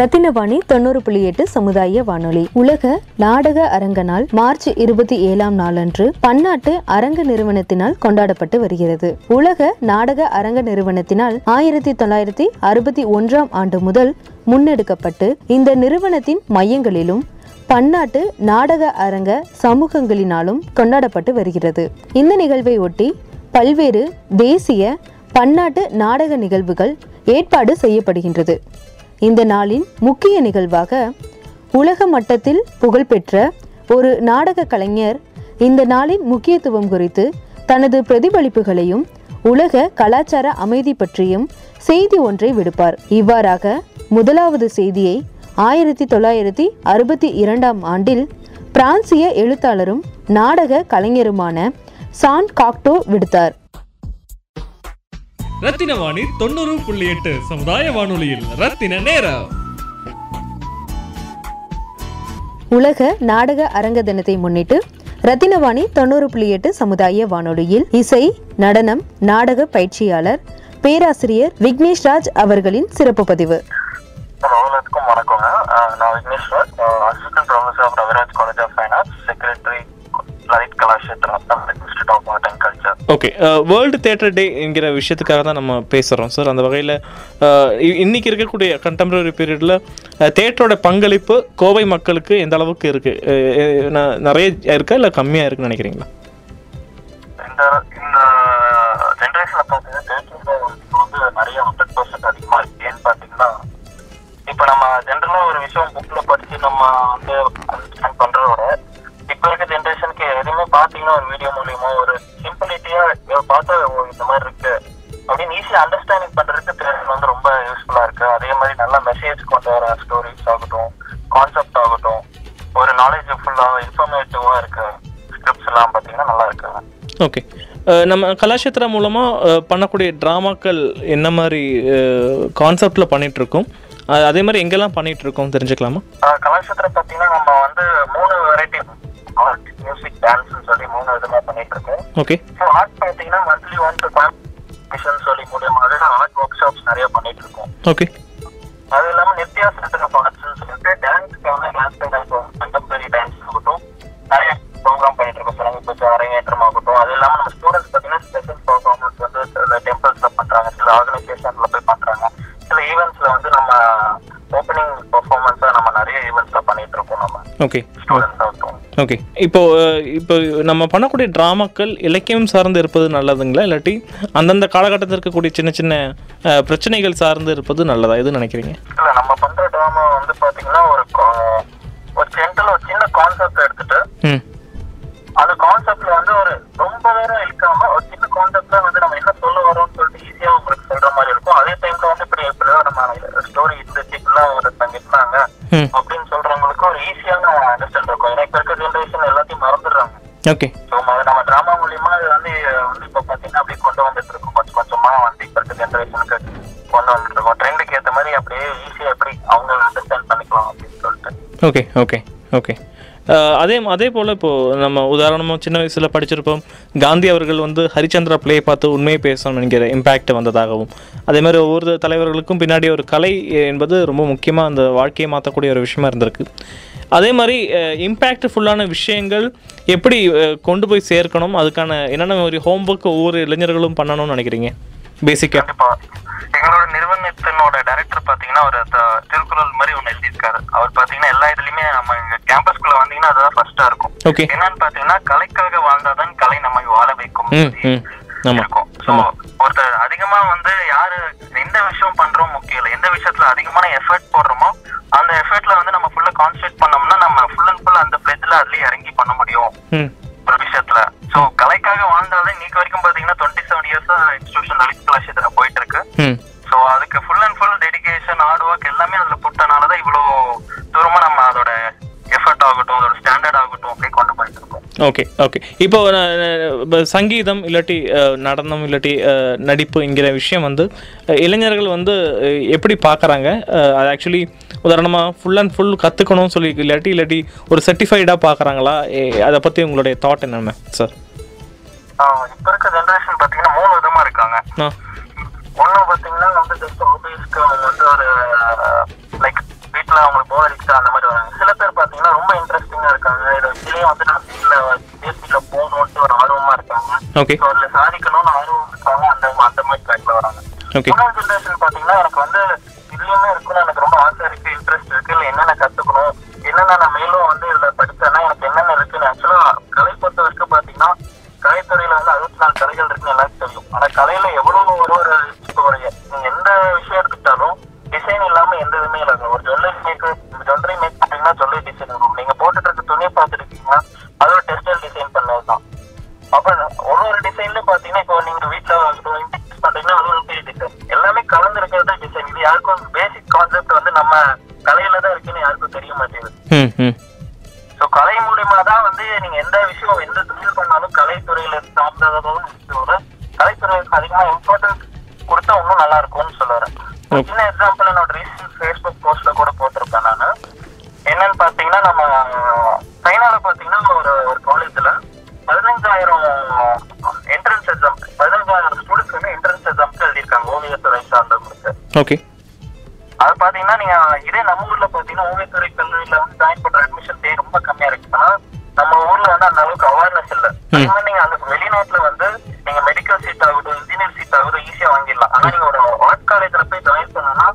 ரத்தினவாணி தொண்ணூறு புள்ளி எட்டு சமுதாய வானொலி. உலக நாடக அரங்க நாள் மார்ச் இருபத்தி ஏழாம் நாளன்று பன்னாட்டு அரங்க நிறுவனத்தினால் கொண்டாடப்பட்டு வருகிறது. உலக நாடக அரங்க நிறுவனத்தினால் ஆயிரத்தி தொள்ளாயிரத்தி அறுபத்தி ஒன்றாம் ஆண்டு முதல் முன்னெடுக்கப்பட்டு இந்த நிறுவனத்தின் மையங்களிலும் பன்னாட்டு நாடக அரங்க சமூகங்களினாலும் கொண்டாடப்பட்டு வருகிறது. இந்த நிகழ்வை ஒட்டி பல்வேறு தேசிய பன்னாட்டு நாடக நிகழ்வுகள் ஏற்பாடு செய்யப்படுகின்றது. இந்த நாளின் முக்கிய நிகழ்வாக உலக மட்டத்தில் புகழ்பெற்ற ஒரு நாடக கலைஞர் இந்த நாளின் முக்கியத்துவம் குறித்து தனது பிரதிபலிப்புகளையும் உலக கலாச்சார அமைதி பற்றியும் செய்தி ஒன்றை விடுப்பார். இவ்வாறாக முதலாவது செய்தியை ஆயிரத்தி தொள்ளாயிரத்தி அறுபத்தி இரண்டாம் ஆண்டில் பிரான்சிய எழுத்தாளரும் நாடக கலைஞருமான சான் காக்டோ விடுத்தார். ரத்தின வாணி தொண்ணூறு புள்ளி எட்டு சமுதாய வானொலியில். ரத்தின நேரம். உலக நாடக அரங்க தினத்தை முன்னிட்டு ரத்தினவாணி தொண்ணூறு புள்ளி எட்டு சமுதாய வானொலியில் இசை நடனம் நாடக பயிற்சியாளர் பேராசிரியர் விக்னேஷ் ராஜ் அவர்களின் சிறப்பு பதிவு. எல்லாத்துக்கும் வணக்கங்க. நான் Vignesh Raj. Assistant professor of Raviraj college of finance secretary Lalit Kalakshetra institute of art and okay world theatre day என்கிற விஷயத்துக்காக தான் நம்ம பேசுகிறோம் சார் அந்த வகையில் uh, இன்னைக்கு இருக்கக்கூடிய கண்டெம்பரரி பீரியடில் தேட்டரோட பங்களிப்பு கோவை மக்களுக்கு எந்த அளவுக்கு இருக்குது uh, uh, நிறைய இருக்கா இல்லை கம்மியாக இருக்குன்னு நினைக்கிறீங்களா? இந்த இந்த ஜென்ரேஷன்ல பார்த்தீங்கன்னா தேட்டரில் வந்து நிறைய ஹண்ட்ரட் பர்சன்ட் அதிகமாக இருக்கு. ஏன்னு பார்த்தீங்கன்னா இப்போ நம்ம ஜென்ரலாக ஒரு விஷயம் புக்கில் படிச்சு நம்ம வந்து இன்ஃபர்மேட்டிவா இருக்கு ஸ்கிரிப்ட்ஸ் எல்லாம் பார்த்தீங்கன்னா நல்லா இருக்குங்க ஓகே நம்ம கலாஷேத்ரா மூலமாக பண்ணக்கூடிய ட்ராமாக்கள் என்ன மாதிரி கான்செப்டில் பண்ணிகிட்ருக்கோம் அதே மாதிரி எங்கெல்லாம் பண்ணிகிட்ருக்கோம் தெரிஞ்சுக்கலாமா? கலாச்சாரத்தை பார்த்தீங்கன்னா நம்ம வந்து மூணு வெரைட்டி ஆர்ட் மியூசிக் டான்ஸ்னு சொல்லி மூணு விதமா பண்ணிட்டு இருக்கோம் ஓகே ஸோ ஆர்ட் பார்த்தீங்கன்னா மந்த்லி ஒன் காம்படிஷன் சொல்லி மூலியமாக ஆர்ட் ஒர்க் ஷாப்ஸ் நிறைய பண்ணிட்டு இருக்கோம் ஓகே அது இல்லாம நித்யா ஓப்பனிங் பர்ஃபார்மன்ஸா நம்ம நிறைய ஈவெண்ட்ஸ்ல பண்ணிட்டு இருக்கோம் நம்ம ஓகே ஓகே இப்போ இப்போ நம்ம பண்ணக்கூடிய ட்ராமாக்கள் இலக்கியம் சார்ந்து இருப்பது நல்லதுங்களா? இல்லாட்டி அந்தந்த காலகட்டத்தில் இருக்கக்கூடிய சின்ன சின்ன பிரச்சனைகள் சார்ந்து இருப்பது நல்லதா? எது நினைக்கிறீங்க? இல்ல நம்ம பண்ற ட்ராமா வந்து பாத்தீங்கன்னா ஒரு ஒரு ஜென்டல் ஒரு சின்ன கான்செப்ட் எடுத்துட்டு அந்த கான்செப்ட்ல வந்து ஒரு ரொம்ப நேரம் அப்படின்னு சொல்றவங்களுக்கு ஒரு ஈஸியான அண்டர்ஸ்டாண்ட் இருக்கும். ஏன்னா இப்ப இருக்க ஜென்ரேஷன் எல்லாத்தையும் மறந்துடுறாங்க. ஓகே ஸோ நம்ம டிராமா மூலியமா இது வந்து வந்து இப்போ பார்த்தீங்கன்னா அப்படியே கொண்டு வந்துட்டு இருக்கோம். கொஞ்சம் கொஞ்சமா வந்து இப்போ இருக்க ஜென்ரேஷனுக்கு கொண்டு வந்துட்டு இருக்கோம். ட்ரெண்டுக்கு ஏற்ற மாதிரி அப்படியே ஈஸியாக எப்படி அவங்க அண்டர்ஸ்டாண்ட் பண்ணிக்கலாம் அப்படின்னு சொல்லிட்டு. ஓகே ஓகே ஓகே அதே அதே போல் இப்போது நம்ம உதாரணமாக சின்ன வயசில் படிச்சிருப்போம். காந்தி அவர்கள் வந்து ஹரிச்சந்திரா ப்ளே பார்த்து உண்மையை பேசணும் என்கிற இம்பேக்ட் வந்ததாகவும் அதே மாதிரி ஒவ்வொரு தலைவர்களுக்கும் பின்னாடி ஒரு கலை என்பது ரொம்ப முக்கியமாக அந்த வாழ்க்கையை மாற்றக்கூடிய ஒரு விஷயமா இருந்திருக்கு. அதே மாதிரி இம்பேக்ட்ஃபுல்லான விஷயங்கள் எப்படி கொண்டு போய் சேர்க்கணும்? அதுக்கான என்னென்ன மாதிரி ஹோம்ஒர்க் ஒவ்வொரு இளைஞர்களும் பண்ணணும்னு நினைக்கிறீங்க? பேசிக்காக எங்களோட நிறுவனத்தினோட டைரக்டர் பாத்தீங்கன்னா ஒரு த- திருக்குறள் மாதிரி ஒண்ணு எழுதியிருக்காரு. அவர் பாத்தீங்கன்னா எல்லா இதுலயுமே நம்ம இங்க கேம்பஸ்குள்ள வந்தீங்கன்னா அதுதான் ஃபர்ஸ்டா இருக்கும். என்னன்னு பாத்தீங்கன்னா கலைக்காக வாழ்ந்தாதான் கலை நம்மை வாழ வைக்கும் இருக்கும். ஸோ ஒருத்தர் அதிகமா வந்து யாரு எந்த விஷயம் பண்றோம் முக்கியம் இல்லை. எந்த விஷயத்துல அதிகமான எஃபர்ட் போடுறோமோ அந்த எஃபர்ட்ல வந்து நம்ம ஃபுல்லா கான்சென்ட்ரேட் பண்ணோம்னா நம்ம ஃபுல் அண்ட் ஃபுல் அந்த பிளேட்ல அதுலயே இறங்கி பண்ண முடியும். ஓகே ஓகே இப்போ சங்கீதம் இல்லாட்டி நடனம் இல்லாட்டி அஹ், நடிப்புங்கிற விஷயம் வந்து இளைஞர்கள் வந்து எப்படி பார்க்குறாங்க அது ஆக்சுவலி உதாரணமாக ஃபுல் அண்ட் ஃபுல் கற்றுக்கணும்னு சொல்லி இல்லாட்டி இல்லாட்டி ஒரு சர்டிஃபைடாக பார்க்குறாங்களா அதை பற்றி உங்களுடைய தாட் என்னென்ன சார் இப்ப இருக்க ஜெனரேஷன் பாத்தீங்கன்னா மூணு விதமா இருக்காங்க ஆ ஒண்ணு பாத்தீங்கன்னா வந்து ஜஸ்ட் ஹாபிஸ்க்கு அவங்க வந்து ஒரு சிம்பிளா அவங்களுக்கு போதரிக்கா அந்த மாதிரி வராங்க. சில பேர் பாத்தீங்கன்னா ரொம்ப இன்ட்ரெஸ்டிங்கா இருக்காங்க. இதை வச்சுலயே வந்து நான் ஃபீல்ட்ல ஃபீல்ட்ல போகணும்ட்டு ஒரு ஆர்வமா இருக்காங்க. ஓகே அதுல சாதிக்கணும்னு ஆர்வம் இருக்காங்க. அந்த அந்த மாதிரி ட்ராக்ல வராங்க. ஓகே மூணாவது ஜென்ரேஷன் பாத்தீங்கன்னா எனக்கு வந்து சோ கலை மூலியமா தான் வந்து நீங்க எந்த விஷயம் எந்த தொழில் பண்ணாலும் கலைத்துறையில சார்ந்ததும் கலைத்துறைக்கு அதிகமா இம்பார்ட்டன்ஸ் கொடுத்தா இன்னும் நல்லா இருக்கும்னு சொல்லுறேன். சின்ன எக்ஸாம்பிள் என்னோட ரீசெண்ட் ஃபேஸ்புக் போஸ்ட்ல கூட போட்டிருப்பேன் நானு. என்னன்னு பாத்தீங்கன்னா நம்ம சைனால பாத்தீங்கன்னா ஒரு ஒரு காலேஜ்ல பதினஞ்சாயிரம் என்ட்ரன்ஸ் எக்ஸாம் பதினஞ்சாயிரம் ஸ்டூடெண்ட்ஸ் வந்து என்ட்ரன்ஸ் எக்ஸாம்க்கு எழுதியிருக்காங்க ஓவியத்துறை சார்ந்தவங்களுக்கு ஓகே அது பாத்தீங்கன்னா நீங்க இதே நம்ம ஊர்ல பாத்தீங்கன்னா ஓவியத்துறை கல்லூரியில வந்து ஜாயின் பண்ற அட்மிஷன் ஃபீ ரொம்ப கம்மியா இருக்கு நம்ம ஊர்ல வந்து அந்த அளவுக்கு அவேர்னஸ் இல்ல. நீங்க அந்த வெளிநாட்டுல வந்து நீங்க மெடிக்கல் சீட் ஆகட்டும் இன்ஜினியர் சீட் ஆகட்டும் ஈஸியா வாங்கிடலாம். ஆனா நீங்க ஒரு ஆர்ட் காலேஜ்ல போய் ஜாயின் பண்ணனா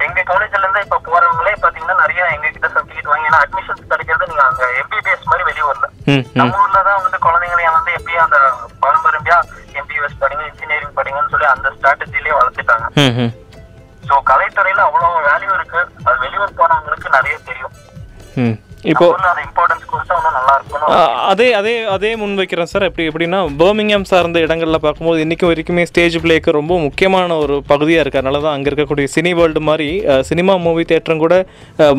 எங்க காலேஜ்ல இருந்து இப்ப போறவங்களே பாத்தீங்கன்னா நிறைய எங்க கிட்ட சர்டிபிகேட் வாங்கி ஏன்னா அட்மிஷன்ஸ் கிடைக்கிறது நீங்க அங்க எம்பிபிஎஸ் மாதிரி வெளியூர்ல நம்ம ஊர்ல தான் வந்து குழந்தைங்களையும் வந்து எப்படியும் அந்த பாரம்பரியமா எம்பிபிஎஸ் படிங்க இன்ஜினியரிங் படிங்கன்னு சொல்லி அந்த ஸ்ட்ராட்டஜிலேயே வளர்த்துட்டாங்க. ம் இப்போ நம்ம ஊர்ல அந்த அதே அதே அதே முன் வைக்கிறேன் சார். எப்படி எப்படின்னா பர்மிங்ஹாம் சார்ந்த இடங்களில் பார்க்கும்போது இன்றைக்கும் வரைக்குமே ஸ்டேஜ் பிளேக்கு ரொம்ப முக்கியமான ஒரு பகுதியாக இருக்குது அதனால தான் அங்கே இருக்கக்கூடிய சினி வேர்ல்டு மாதிரி சினிமா மூவி தேட்டரும் கூட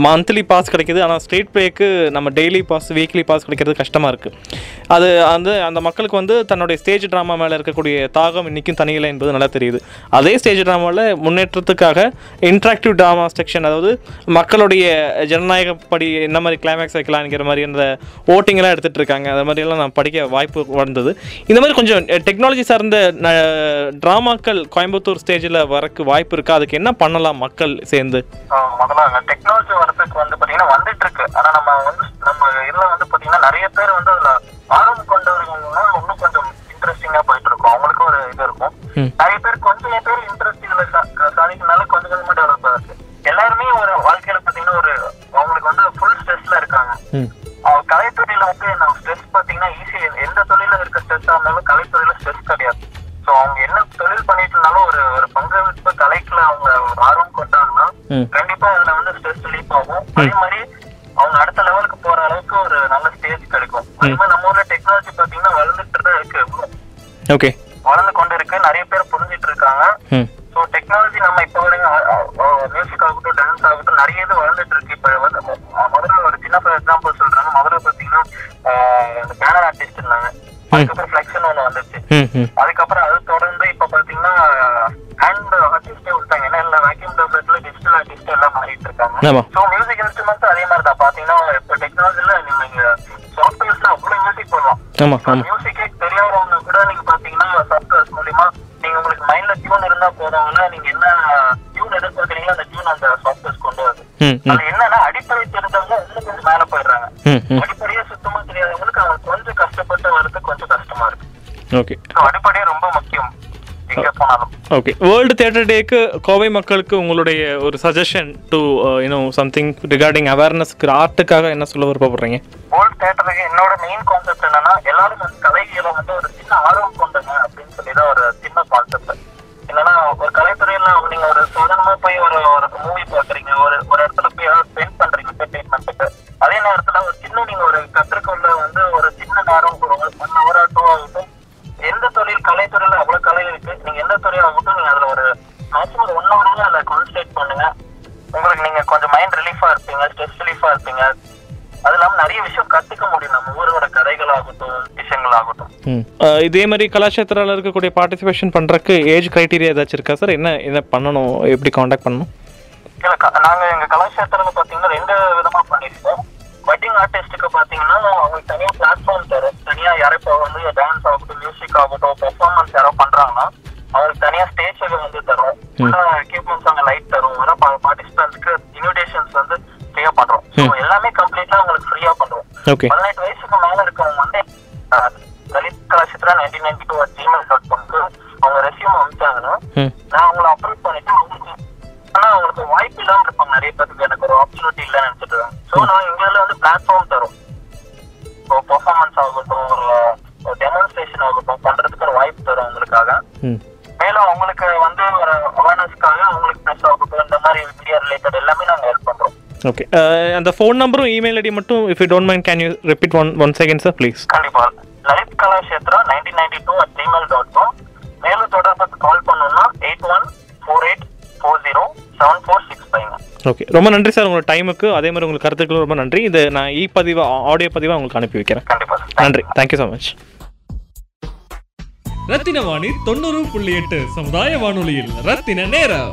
மந்த்லி பாஸ் கிடைக்குது. ஆனால் ஸ்ட்ரீட் பிளேக்கு நம்ம டெய்லி பாஸ் வீக்லி பாஸ் கிடைக்கிறது கஷ்டமாக இருக்குது அது அந்த அந்த மக்களுக்கு வந்து தன்னுடைய ஸ்டேஜ் ட்ராமா மேலே இருக்கக்கூடிய தாகம் இன்றைக்கும் தனியில்லை என்பது நல்லா தெரியுது. அதே ஸ்டேஜ் ட்ராமாவில் முன்னேற்றத்துக்காக இன்ட்ராக்டிவ் ட்ராமா செக்ஷன் அதாவது மக்களுடைய ஜனநாயகப்படி என்ன மாதிரி கிளைமேக்ஸ் வைக்கலாம்ங்கிற மாதிரி அந்த ஓட்டிங்லாம் எடுத்துகிட்டு இருக்காங்க. அது மாதிரியெல்லாம் நான் படிக்க வாய்ப்பு வந்தது. இந்த மாதிரி கொஞ்சம் டெக்னாலஜி சார்ந்த ட்ராமாக்கள் கோயம்புத்தூர் ஸ்டேஜில் வரக்கு வாய்ப்பு இருக்கா? அதுக்கு என்ன பண்ணலாம் மக்கள் சேர்ந்து? முதல்ல டெக்னாலஜி வரதுக்கு வந்து பாத்தீங்கன்னா வந்துட்டு இருக்கு ஆனா நம்ம வந்து நம்ம இதுல வந்து பாத்தீங்கன்னா நிறைய பேர் வந்து அதுல ஆர்வம் கொண்டவர்கள்னா இன்னும் கொஞ்சம் இன்ட்ரெஸ்டிங்கா போயிட்டு இருக்கும் அவங்களுக்கும் ஒரு இது இருக்கும். நிறைய பேர் கொஞ்சம் பேர் இன்ட்ரெஸ்ட் இதுல சாதிக்கனால கொஞ்சம் கொஞ்சமா டெவலப் ஆகுது. எல்லாருமே ஒரு வாழ்க்கையில பாத்தீங்கன்னா ஒரு அவங்களுக்கு வந்து ஃபுல் ஸ்ட்ரெஸ்ல இருக்காங்க. கண்டிப்பா அதுல வந்து ஸ்ட்ரெஸ் ரிலீஃப் ஆகும். அதே மாதிரி அவங்க அடுத்த லெவலுக்கு போற அளவுக்கு ஒரு நல்ல ஸ்டேஜ் கிடைக்கும். அதே மாதிரி நம்ம ஊர்ல டெக்னாலஜி பாத்தீங்கன்னா வளர்ந்துட்டு தான் இருக்கு. ஓகே. வளர்ந்து கொண்டு இருக்கு. நிறைய பேர் புரிஞ்சிட்டு இருக்காங்க. ஸோ டெக்னாலஜி நம்ம இப்போ வரைக்கும் மியூசிக் ஆகட்டும் டான்ஸ் ஆகட்டும் நிறைய இது வளர்ந்துட்டு இருக்கு. இப்போ வந்து மு- முதல்ல ஒரு சின்ன எக்ஸாம்பிள் சொல்றாங்க முதல்ல இந்த பேனர் ஆர்டிஸ்ட் இருந்தாங்க அதுக்கப்புறம் ஃபிளெக்ஷன் ஒன்று வந்துச்சு. ஆமாம் ஆமாம் மியூசிக்கே தெரியாதவங்க கூட நீங்க பாத்தீங்கன்னா சாஃப்ட்வேர்ஸ் மூலியமா நீங்க உங்களுக்கு மைண்ட்ல டியூன் இருந்தா போதவங்கள நீங்க என்ன டியூன் எதிர்பார்க்கறீங்களோ அந்த டியூன் அந்த சாஃப்ட்வேர்ஸ் கொண்டு வருது அது என்னன்னா அடிப்படை தெரிஞ்சவங்க இன்னும் கொஞ்சம் மேல போயிடுறாங்க. அடிப்படையே சுத்தமா தெரியாதவங்களுக்கு அவங்க கொஞ்சம் கஷ்டப்பட்டு வர்றது கொஞ்சம் கஷ்டமா இருக்கு. ஓகே. அடிப்படையே ரொம்ப முக்கியம். எங்க போனாலும். ஓகே வேர்ல்டு தேட்டர் டேக்கு கோவை மக்களுக்கு உங்களுடைய ஒரு suggestion to you know something regarding அவேர்னஸ்க்கு ஆர்ட்டுக்காக என்ன சொல்ல விருப்பப்படுறீங்க? வேர்ல்டு தேட்டருக்கு என்னோட மெயின் கான்செப்ட் என்னன்னா எல்லாரும் வந்து கலைகளை வந்து ஒரு சின்ன ஆர்வம் கொண்டுங்க அப்படின்னு சொல்லி தான் ஒரு சின்ன கான்செப்ட் என்னன்னா ஒரு கலைத்துறையில நீங்க ஒரு சாதாரணமா போய் ஒரு ஒரு மூவி பாக்குறீங்க ஒரு ஒரு இடத்துல போய் ஸ்பெண்ட் பண்றீங்க என்டர்டைன்மெண்ட்டுக்கு அதே நேரத்துல ஒரு சின்ன நீங்க ஒரு கத்திருக்க இதே மாதிரி கலாச்சாரத்தில் இருக்கக்கூடிய பார்ட்டிசிபேஷன் பண்ணுறக்கு ஏஜ் க்ரைட்டீரியா ஏதாச்சும் இருக்கா சார் என்ன என்ன பண்ணணும்? எப்படி காண்டாக்ட் பண்ணணும்? நாங்க எங்க கலாச்சாரத்துல பாத்தீங்கன்னா ரெண்டு விதமா பண்ணிருக்கோம். பட்டிங் ஆர்டிஸ்டுக்கு பாத்தீங்கன்னா அவங்களுக்கு தனியா பிளாட்ஃபார்ம் தரும் தனியா யாரும் இப்போ வந்து டான்ஸ் ஆகட்டும் மியூசிக் ஆகட்டும் பெர்ஃபார்மன்ஸ் யாரோ பண்றாங்கன்னா அவங்களுக்கு தனியா ஸ்டேஜ் வந்து தரும் எக்யூப்மெண்ட்ஸ் அங்க லைட் தரும் வர பார்ட்டிசிபென்ட்ஸ்க்கு இன்விடேஷன்ஸ் வந்து ஃப்ரீயா பண்றோம். எல்லாமே கம்ப்ளீட்டா உங்களுக்கு ஃப்ரீயா பண்றோம். ஓகே பதினெட்டு பெர்ஃபார்மன்ஸ் ஆகட்டும் ஒரு டெமான்ஸ்ட்ரேஷன் ஆகட்டும் பண்றதுக்கு ஒரு வாய்ப்பு தரும் அவங்களுக்காக மேலும் அவங்களுக்கு வந்து ஒரு அவேர்னஸ்க்காக அவங்களுக்கு ப்ரெஸ் ஆகட்டும் இந்த மாதிரி மீடியா ரிலேட்டட் எல்லாமே நாங்க ஹெல்ப் பண்றோம். ஓகே அந்த ஃபோன் நம்பரும் இமெயில் ஐடி மட்டும் if you don't mind can you repeat one one second sir please கண்டிப்பா. ஓகே ரொம்ப நன்றி சார் உங்களோட டைமுக்கு அதே மாதிரி உங்களுக்கு கருத்துக்களும் ரொம்ப நன்றி. இது நான் இ பதிவு ஆடியோ பதிவாக உங்களுக்கு அனுப்பி வைக்கிறேன். நன்றி. Thank you so much Rathina Vani தொண்ணூறு புள்ளி எட்டு சமுதாய வானொலியில் ரத்தின நேரம்.